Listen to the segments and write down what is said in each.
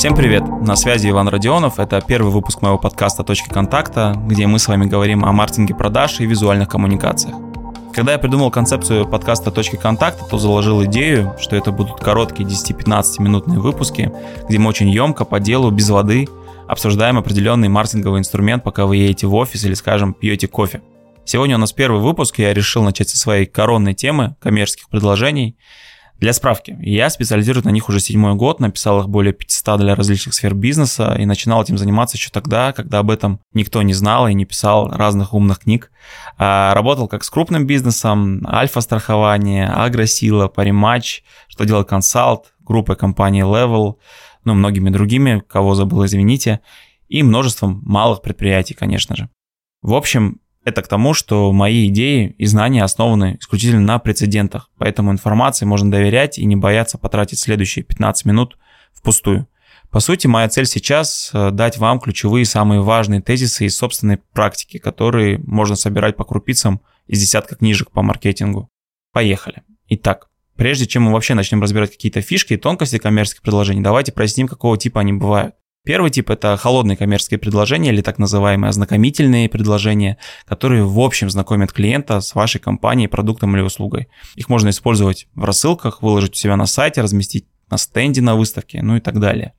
Всем привет! На связи Иван Родионов. Это первый выпуск моего подкаста «Точки контакта», где мы с вами говорим о маркетинге продаж и визуальных коммуникациях. Когда я придумал концепцию подкаста «Точки контакта», то заложил идею, что это будут короткие 10-15 минутные выпуски, где мы очень емко, по делу, без воды, обсуждаем определенный маркетинговый инструмент, пока вы едете в офис или, скажем, пьете кофе. Сегодня у нас первый выпуск, и я решил начать со своей коронной темы коммерческих предложений – для справки, я специализируюсь на них уже седьмой год, написал их более 500 для различных сфер бизнеса и начинал этим заниматься еще тогда, когда об этом никто не знал и не писал разных умных книг. А, работал как с крупным бизнесом, альфа-страхование, агросила, париматч, что делал консалт, группой компании Level, ну, многими другими, кого забыл, извините, и множеством малых предприятий, конечно же. В общем, это к тому, что мои идеи и знания основаны исключительно на прецедентах, поэтому информации можно доверять и не бояться потратить следующие 15 минут впустую. По сути, моя цель сейчас э, дать вам ключевые самые важные тезисы из собственной практики, которые можно собирать по крупицам из десятка книжек по маркетингу. Поехали. Итак, прежде чем мы вообще начнем разбирать какие-то фишки и тонкости коммерческих предложений, давайте проясним, какого типа они бывают. Первый тип – это холодные коммерческие предложения или так называемые ознакомительные предложения, которые в общем знакомят клиента с вашей компанией, продуктом или услугой. Их можно использовать в рассылках, выложить у себя на сайте, разместить на стенде на выставке, ну и так далее.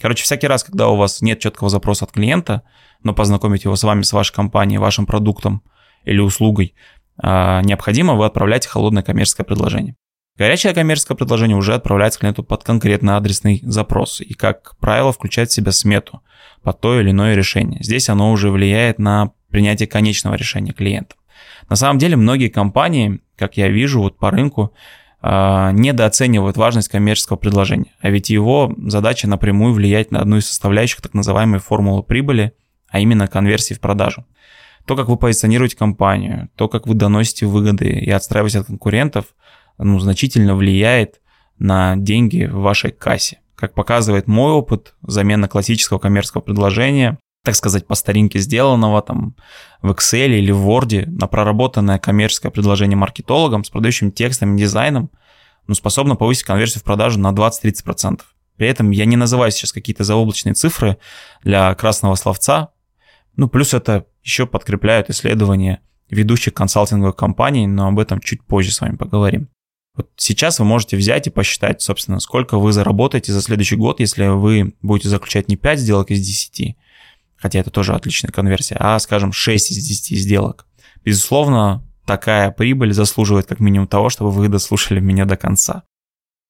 Короче, всякий раз, когда у вас нет четкого запроса от клиента, но познакомить его с вами, с вашей компанией, вашим продуктом или услугой, а, необходимо, вы отправляете холодное коммерческое предложение. Горячее коммерческое предложение уже отправляется клиенту под конкретно адресный запрос и, как правило, включает в себя смету под то или иное решение. Здесь оно уже влияет на принятие конечного решения клиента. На самом деле многие компании, как я вижу вот по рынку, а, недооценивают важность коммерческого предложения, а ведь его задача напрямую влиять на одну из составляющих так называемой формулы прибыли, а именно конверсии в продажу. То, как вы позиционируете компанию, то, как вы доносите выгоды и отстраиваете от конкурентов – ну, значительно влияет на деньги в вашей кассе. Как показывает мой опыт, замена классического коммерческого предложения, так сказать, по старинке сделанного там в Excel или в Word на проработанное коммерческое предложение маркетологом с продающим текстом и дизайном, ну, способно повысить конверсию в продажу на 20-30%. При этом я не называю сейчас какие-то заоблачные цифры для красного словца. Ну, плюс это еще подкрепляют исследования ведущих консалтинговых компаний, но об этом чуть позже с вами поговорим. Вот сейчас вы можете взять и посчитать, собственно, сколько вы заработаете за следующий год, если вы будете заключать не 5 сделок из 10, хотя это тоже отличная конверсия, а, скажем, 6 из 10 сделок. Безусловно, такая прибыль заслуживает как минимум того, чтобы вы дослушали меня до конца.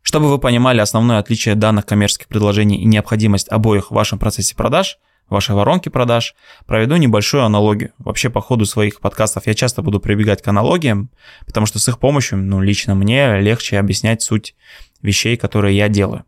Чтобы вы понимали основное отличие данных коммерческих предложений и необходимость обоих в вашем процессе продаж, вашей воронки продаж, проведу небольшую аналогию. Вообще по ходу своих подкастов я часто буду прибегать к аналогиям, потому что с их помощью, ну, лично мне легче объяснять суть вещей, которые я делаю.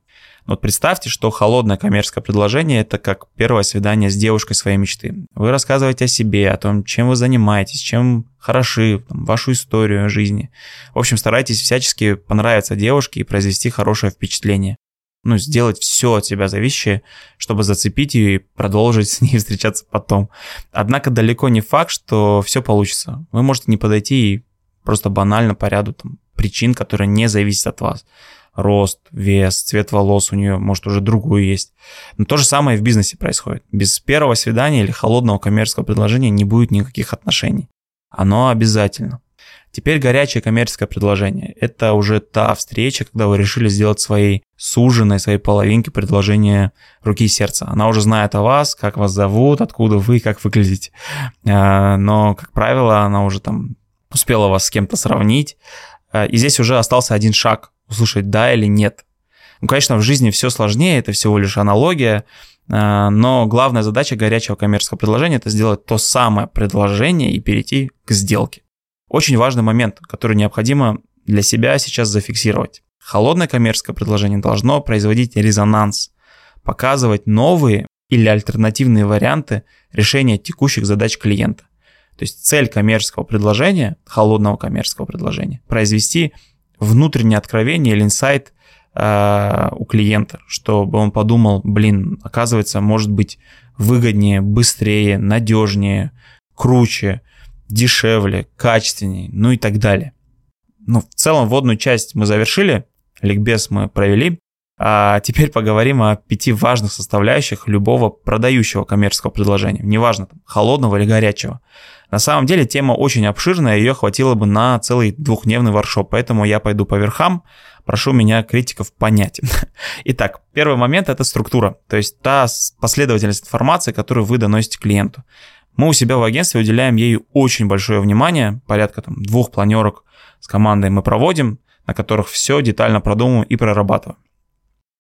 Вот представьте, что холодное коммерческое предложение – это как первое свидание с девушкой своей мечты. Вы рассказываете о себе, о том, чем вы занимаетесь, чем хороши, там, вашу историю жизни. В общем, старайтесь всячески понравиться девушке и произвести хорошее впечатление ну, сделать все от себя зависящее, чтобы зацепить ее и продолжить с ней встречаться потом. Однако далеко не факт, что все получится. Вы можете не подойти и просто банально по ряду там, причин, которые не зависят от вас. Рост, вес, цвет волос у нее, может, уже другую есть. Но то же самое и в бизнесе происходит. Без первого свидания или холодного коммерческого предложения не будет никаких отношений. Оно обязательно. Теперь горячее коммерческое предложение. Это уже та встреча, когда вы решили сделать своей суженной, своей половинке предложение руки и сердца. Она уже знает о вас, как вас зовут, откуда вы, как выглядите. А, но, как правило, она уже там успела вас с кем-то сравнить. А, и здесь уже остался один шаг, услышать да или нет. Ну, конечно, в жизни все сложнее, это всего лишь аналогия, а, но главная задача горячего коммерческого предложения – это сделать то самое предложение и перейти к сделке. Очень важный момент, который необходимо для себя сейчас зафиксировать. Холодное коммерческое предложение должно производить резонанс, показывать новые или альтернативные варианты решения текущих задач клиента. То есть цель коммерческого предложения, холодного коммерческого предложения, произвести внутреннее откровение или инсайт э, у клиента, чтобы он подумал, блин, оказывается, может быть выгоднее, быстрее, надежнее, круче, дешевле, качественнее, ну и так далее. Ну, в целом, вводную часть мы завершили, ликбез мы провели. А теперь поговорим о пяти важных составляющих любого продающего коммерческого предложения. Неважно, там, холодного или горячего. На самом деле тема очень обширная, ее хватило бы на целый двухдневный воршоп, поэтому я пойду по верхам, прошу меня критиков понять. Итак, первый момент – это структура, то есть та последовательность информации, которую вы доносите клиенту. Мы у себя в агентстве уделяем ей очень большое внимание, порядка там, двух планерок с командой мы проводим, на которых все детально продумываем и прорабатываем.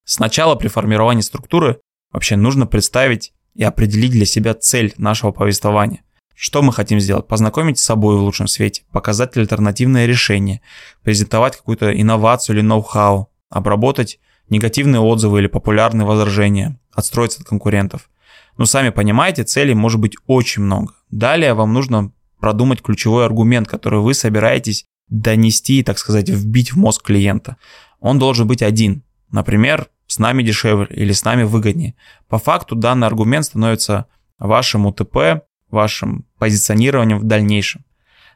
Сначала при формировании структуры вообще нужно представить и определить для себя цель нашего повествования. Что мы хотим сделать? Познакомить с собой в лучшем свете, показать альтернативное решение, презентовать какую-то инновацию или ноу-хау, обработать негативные отзывы или популярные возражения, отстроиться от конкурентов. Ну, сами понимаете, целей может быть очень много. Далее вам нужно продумать ключевой аргумент, который вы собираетесь донести, так сказать, вбить в мозг клиента. Он должен быть один. Например, с нами дешевле или с нами выгоднее. По факту данный аргумент становится вашим УТП вашим позиционированием в дальнейшем.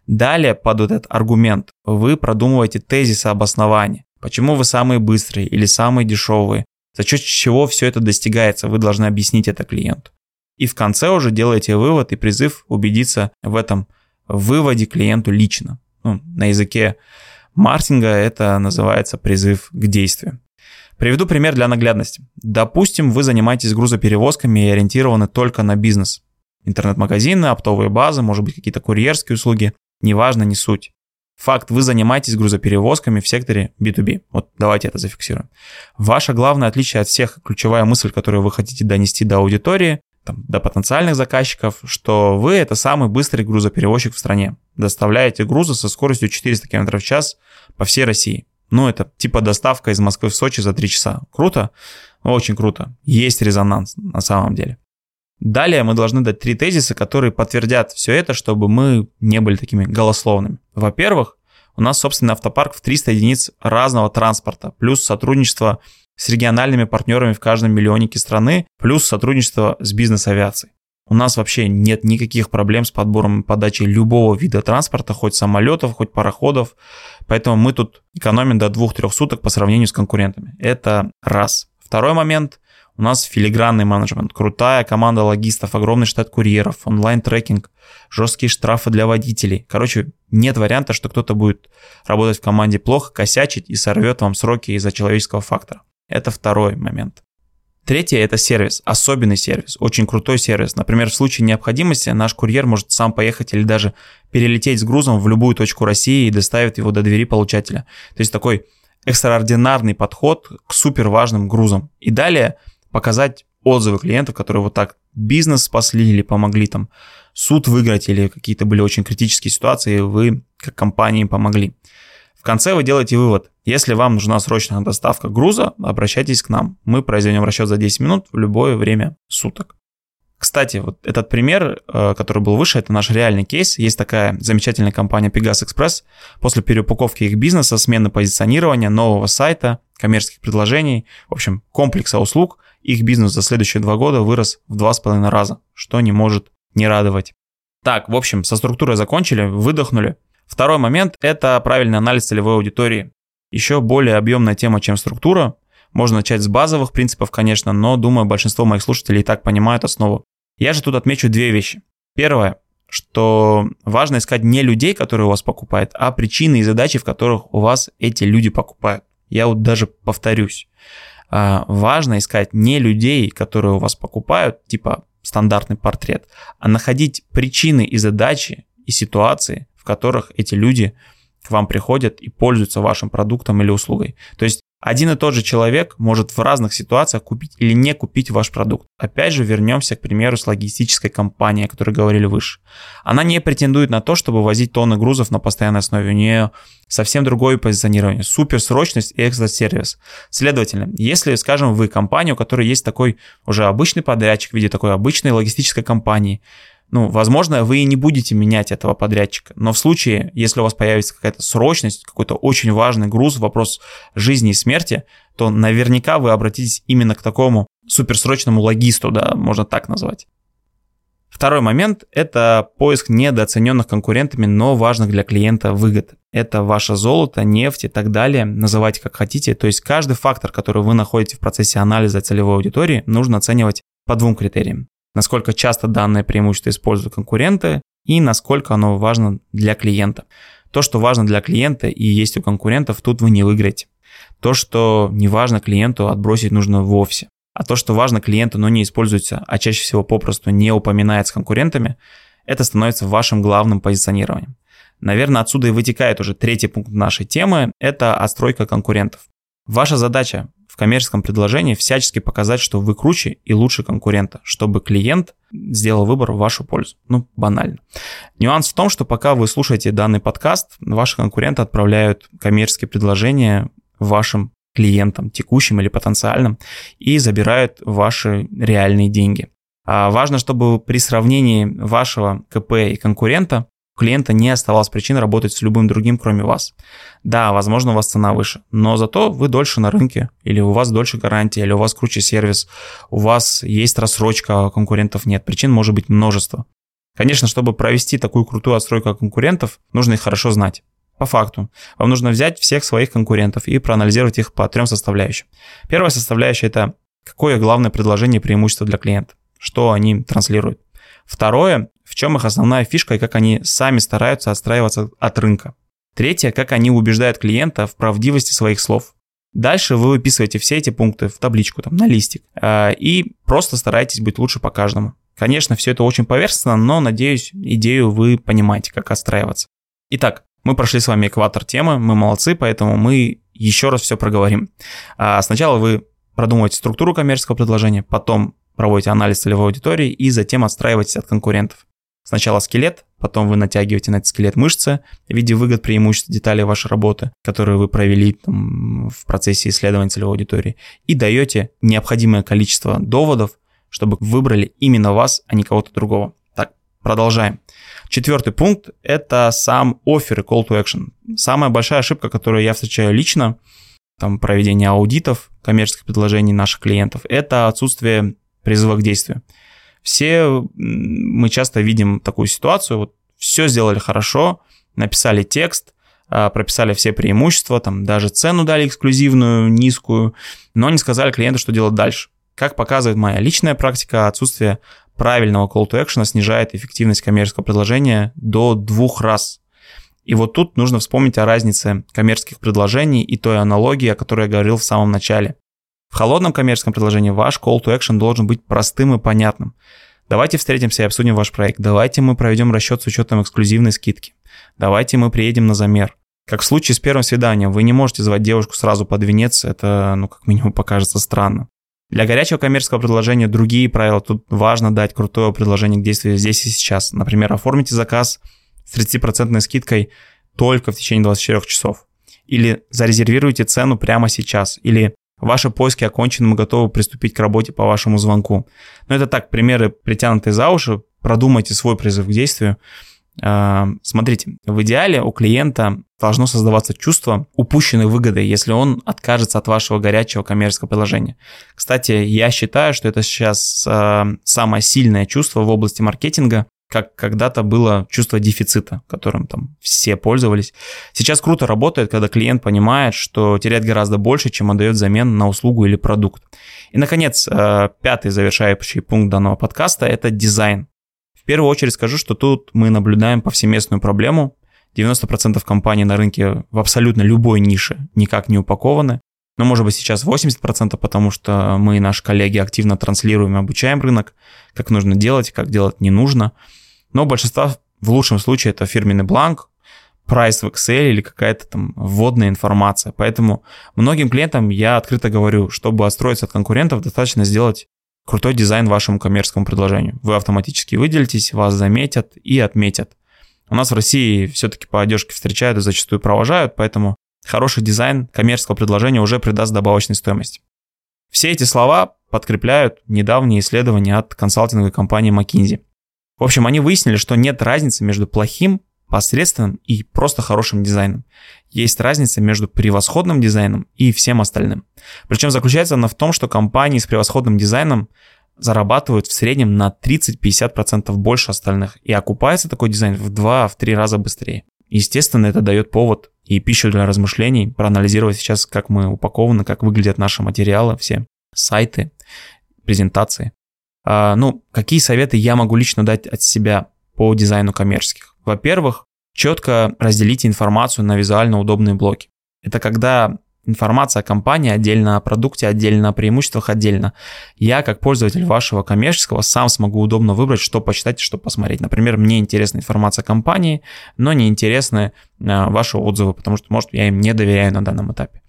Далее под этот аргумент вы продумываете тезисы обоснования. Почему вы самые быстрые или самые дешевые? За счет чего все это достигается, вы должны объяснить это клиенту. И в конце уже делаете вывод и призыв убедиться в этом выводе клиенту лично. Ну, на языке маркетинга это называется призыв к действию. Приведу пример для наглядности. Допустим, вы занимаетесь грузоперевозками и ориентированы только на бизнес интернет-магазины, оптовые базы, может быть, какие-то курьерские услуги, неважно, не суть. Факт, вы занимаетесь грузоперевозками в секторе B2B. Вот давайте это зафиксируем. Ваше главное отличие от всех, ключевая мысль, которую вы хотите донести до аудитории, там, до потенциальных заказчиков, что вы это самый быстрый грузоперевозчик в стране. Доставляете грузы со скоростью 400 км в час по всей России. Ну, это типа доставка из Москвы в Сочи за 3 часа. Круто? Очень круто. Есть резонанс на самом деле. Далее мы должны дать три тезиса, которые подтвердят все это, чтобы мы не были такими голословными. Во-первых, у нас собственный автопарк в 300 единиц разного транспорта, плюс сотрудничество с региональными партнерами в каждом миллионнике страны, плюс сотрудничество с бизнес-авиацией. У нас вообще нет никаких проблем с подбором и подачей любого вида транспорта, хоть самолетов, хоть пароходов. Поэтому мы тут экономим до 2-3 суток по сравнению с конкурентами. Это раз. Второй момент. У нас филигранный менеджмент, крутая команда логистов, огромный штат курьеров, онлайн-трекинг, жесткие штрафы для водителей. Короче, нет варианта, что кто-то будет работать в команде плохо, косячить и сорвет вам сроки из-за человеческого фактора. Это второй момент. Третье – это сервис, особенный сервис, очень крутой сервис. Например, в случае необходимости наш курьер может сам поехать или даже перелететь с грузом в любую точку России и доставит его до двери получателя. То есть такой экстраординарный подход к супер важным грузам. И далее – показать отзывы клиентов, которые вот так бизнес спасли или помогли там суд выиграть или какие-то были очень критические ситуации, и вы как компании помогли. В конце вы делаете вывод. Если вам нужна срочная доставка груза, обращайтесь к нам. Мы произведем расчет за 10 минут в любое время суток. Кстати, вот этот пример, э, который был выше, это наш реальный кейс. Есть такая замечательная компания Pegas Express. После переупаковки их бизнеса, смены позиционирования, нового сайта, коммерческих предложений, в общем, комплекса услуг, их бизнес за следующие два года вырос в два с половиной раза, что не может не радовать. Так, в общем, со структурой закончили, выдохнули. Второй момент – это правильный анализ целевой аудитории. Еще более объемная тема, чем структура. Можно начать с базовых принципов, конечно, но, думаю, большинство моих слушателей и так понимают основу. Я же тут отмечу две вещи. Первое, что важно искать не людей, которые у вас покупают, а причины и задачи, в которых у вас эти люди покупают. Я вот даже повторюсь. А, важно искать не людей, которые у вас покупают, типа стандартный портрет, а находить причины и задачи и ситуации, в которых эти люди к вам приходят и пользуются вашим продуктом или услугой. То есть один и тот же человек может в разных ситуациях купить или не купить ваш продукт. Опять же, вернемся, к примеру, с логистической компанией, о которой говорили выше. Она не претендует на то, чтобы возить тонны грузов на постоянной основе. У нее совсем другое позиционирование. Суперсрочность и экстра-сервис. Следовательно, если, скажем, вы компания, у которой есть такой уже обычный подрядчик в виде такой обычной логистической компании, ну, возможно, вы не будете менять этого подрядчика, но в случае, если у вас появится какая-то срочность, какой-то очень важный груз, вопрос жизни и смерти, то наверняка вы обратитесь именно к такому суперсрочному логисту, да, можно так назвать. Второй момент – это поиск недооцененных конкурентами, но важных для клиента выгод. это ваше золото, нефть и так далее, называйте как хотите. То есть каждый фактор, который вы находите в процессе анализа целевой аудитории, нужно оценивать по двум критериям. Насколько часто данное преимущество используют конкуренты и насколько оно важно для клиента. То, что важно для клиента и есть у конкурентов, тут вы не выиграете. То, что не важно клиенту, отбросить нужно вовсе. А то, что важно клиенту, но не используется, а чаще всего попросту не упоминает с конкурентами, это становится вашим главным позиционированием. Наверное, отсюда и вытекает уже третий пункт нашей темы – это отстройка конкурентов. Ваша задача в коммерческом предложении всячески показать, что вы круче и лучше конкурента, чтобы клиент сделал выбор в вашу пользу. Ну, банально. Нюанс в том, что пока вы слушаете данный подкаст, ваши конкуренты отправляют коммерческие предложения вашим клиентам, текущим или потенциальным, и забирают ваши реальные деньги. А важно, чтобы при сравнении вашего КП и конкурента у клиента не оставалось причин работать с любым другим, кроме вас. Да, возможно, у вас цена выше, но зато вы дольше на рынке, или у вас дольше гарантия, или у вас круче сервис, у вас есть рассрочка, а конкурентов нет. Причин может быть множество. Конечно, чтобы провести такую крутую отстройку конкурентов, нужно их хорошо знать. По факту, вам нужно взять всех своих конкурентов и проанализировать их по трем составляющим. Первая составляющая – это какое главное предложение и преимущество для клиента, что они транслируют. Второе, в чем их основная фишка и как они сами стараются отстраиваться от рынка. Третье, как они убеждают клиента в правдивости своих слов. Дальше вы выписываете все эти пункты в табличку, там, на листик, э, и просто стараетесь быть лучше по каждому. Конечно, все это очень поверхностно, но, надеюсь, идею вы понимаете, как отстраиваться. Итак, мы прошли с вами экватор темы, мы молодцы, поэтому мы еще раз все проговорим. А сначала вы продумываете структуру коммерческого предложения, потом проводите анализ целевой аудитории и затем отстраиваетесь от конкурентов. Сначала скелет, потом вы натягиваете на этот скелет мышцы в виде выгод, преимуществ, деталей вашей работы, которые вы провели там, в процессе исследования целевой аудитории, и даете необходимое количество доводов, чтобы выбрали именно вас, а не кого-то другого. Так, продолжаем. Четвертый пункт – это сам офер и call to action. Самая большая ошибка, которую я встречаю лично, там, проведение аудитов коммерческих предложений наших клиентов, это отсутствие призыва к действию. Все мы часто видим такую ситуацию, вот все сделали хорошо, написали текст, а, прописали все преимущества, там даже цену дали эксклюзивную, низкую, но не сказали клиенту, что делать дальше. Как показывает моя личная практика, отсутствие правильного call to action снижает эффективность коммерческого предложения до двух раз. И вот тут нужно вспомнить о разнице коммерческих предложений и той аналогии, о которой я говорил в самом начале. В холодном коммерческом предложении ваш call to action должен быть простым и понятным. Давайте встретимся и обсудим ваш проект. Давайте мы проведем расчет с учетом эксклюзивной скидки. Давайте мы приедем на замер. Как в случае с первым свиданием, вы не можете звать девушку сразу под венец, это, ну, как минимум, покажется странно. Для горячего коммерческого предложения другие правила. Тут важно дать крутое предложение к действию здесь и сейчас. Например, оформите заказ с 30% скидкой только в течение 24 часов. Или зарезервируйте цену прямо сейчас. Или ваши поиски окончены, мы готовы приступить к работе по вашему звонку. Но это так, примеры притянутые за уши. Продумайте свой призыв к действию. А, смотрите, в идеале у клиента должно создаваться чувство упущенной выгоды, если он откажется от вашего горячего коммерческого приложения. Кстати, я считаю, что это сейчас э, самое сильное чувство в области маркетинга, как когда-то было чувство дефицита, которым там все пользовались. Сейчас круто работает, когда клиент понимает, что теряет гораздо больше, чем отдает взамен на услугу или продукт. И, наконец, э, пятый завершающий пункт данного подкаста – это дизайн. В первую очередь скажу, что тут мы наблюдаем повсеместную проблему. 90% компаний на рынке в абсолютно любой нише никак не упакованы. Но может быть сейчас 80%, потому что мы и наши коллеги активно транслируем и обучаем рынок, как нужно делать, как делать не нужно. Но большинство в лучшем случае это фирменный бланк, прайс в Excel или какая-то там вводная информация. Поэтому многим клиентам я открыто говорю, чтобы отстроиться от конкурентов, достаточно сделать крутой дизайн вашему коммерческому предложению. Вы автоматически выделитесь, вас заметят и отметят. У нас в России все-таки по одежке встречают и зачастую провожают, поэтому хороший дизайн коммерческого предложения уже придаст добавочной стоимости. Все эти слова подкрепляют недавние исследования от консалтинговой компании McKinsey. В общем, они выяснили, что нет разницы между плохим, посредственным и просто хорошим дизайном. Есть разница между превосходным дизайном и всем остальным. Причем заключается она в том, что компании с превосходным дизайном зарабатывают в среднем на 30-50% больше остальных. И окупается такой дизайн в 2-3 раза быстрее. Естественно, это дает повод и пищу для размышлений, проанализировать сейчас, как мы упакованы, как выглядят наши материалы, все сайты, презентации. А, ну, какие советы я могу лично дать от себя по дизайну коммерческих? Во-первых, четко разделите информацию на визуально удобные блоки. Это когда информация о компании отдельно, о продукте отдельно, о преимуществах отдельно. Я, как пользователь вашего коммерческого, сам смогу удобно выбрать, что почитать и что посмотреть. Например, мне интересна информация о компании, но не интересны а, ваши отзывы, потому что, может, я им не доверяю на данном этапе.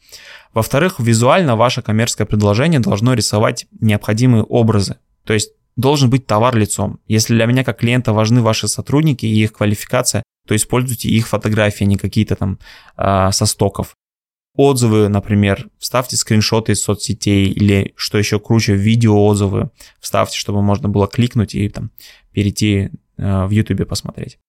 Во-вторых, визуально ваше коммерческое предложение должно рисовать необходимые образы. То есть должен быть товар лицом. Если для меня как клиента важны ваши сотрудники и их квалификация, то используйте их фотографии, а не какие-то там э, со стоков. Отзывы, например, вставьте скриншоты из соцсетей или, что еще круче, видео отзывы вставьте, чтобы можно было кликнуть и там перейти э, в YouTube посмотреть.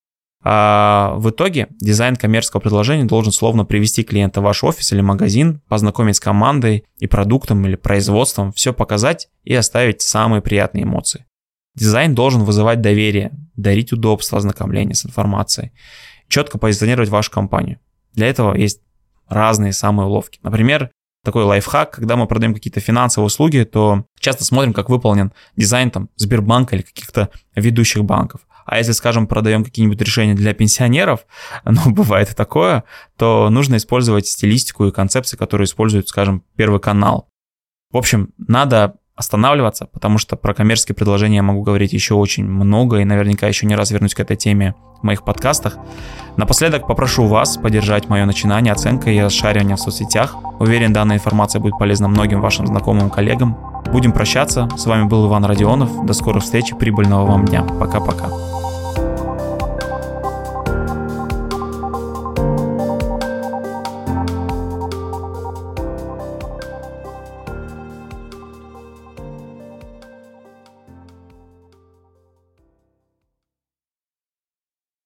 А в итоге дизайн коммерческого предложения должен словно привести клиента в ваш офис или магазин, познакомить с командой и продуктом или производством, все показать и оставить самые приятные эмоции. Дизайн должен вызывать доверие, дарить удобство ознакомления с информацией, четко позиционировать вашу компанию. Для этого есть разные самые уловки. Например, такой лайфхак, когда мы продаем какие-то финансовые услуги, то часто смотрим, как выполнен дизайн там Сбербанка или каких-то ведущих банков. А если, скажем, продаем какие-нибудь решения для пенсионеров, ну, бывает такое, то нужно использовать стилистику и концепции, которые используют, скажем, Первый канал. В общем, надо останавливаться, потому что про коммерческие предложения я могу говорить еще очень много и наверняка еще не раз вернусь к этой теме в моих подкастах. Напоследок попрошу вас поддержать мое начинание оценкой и расшариванием в соцсетях. Уверен, данная информация будет полезна многим вашим знакомым коллегам. Будем прощаться. С вами был Иван Родионов. До скорых встреч прибыльного вам дня. Пока-пока.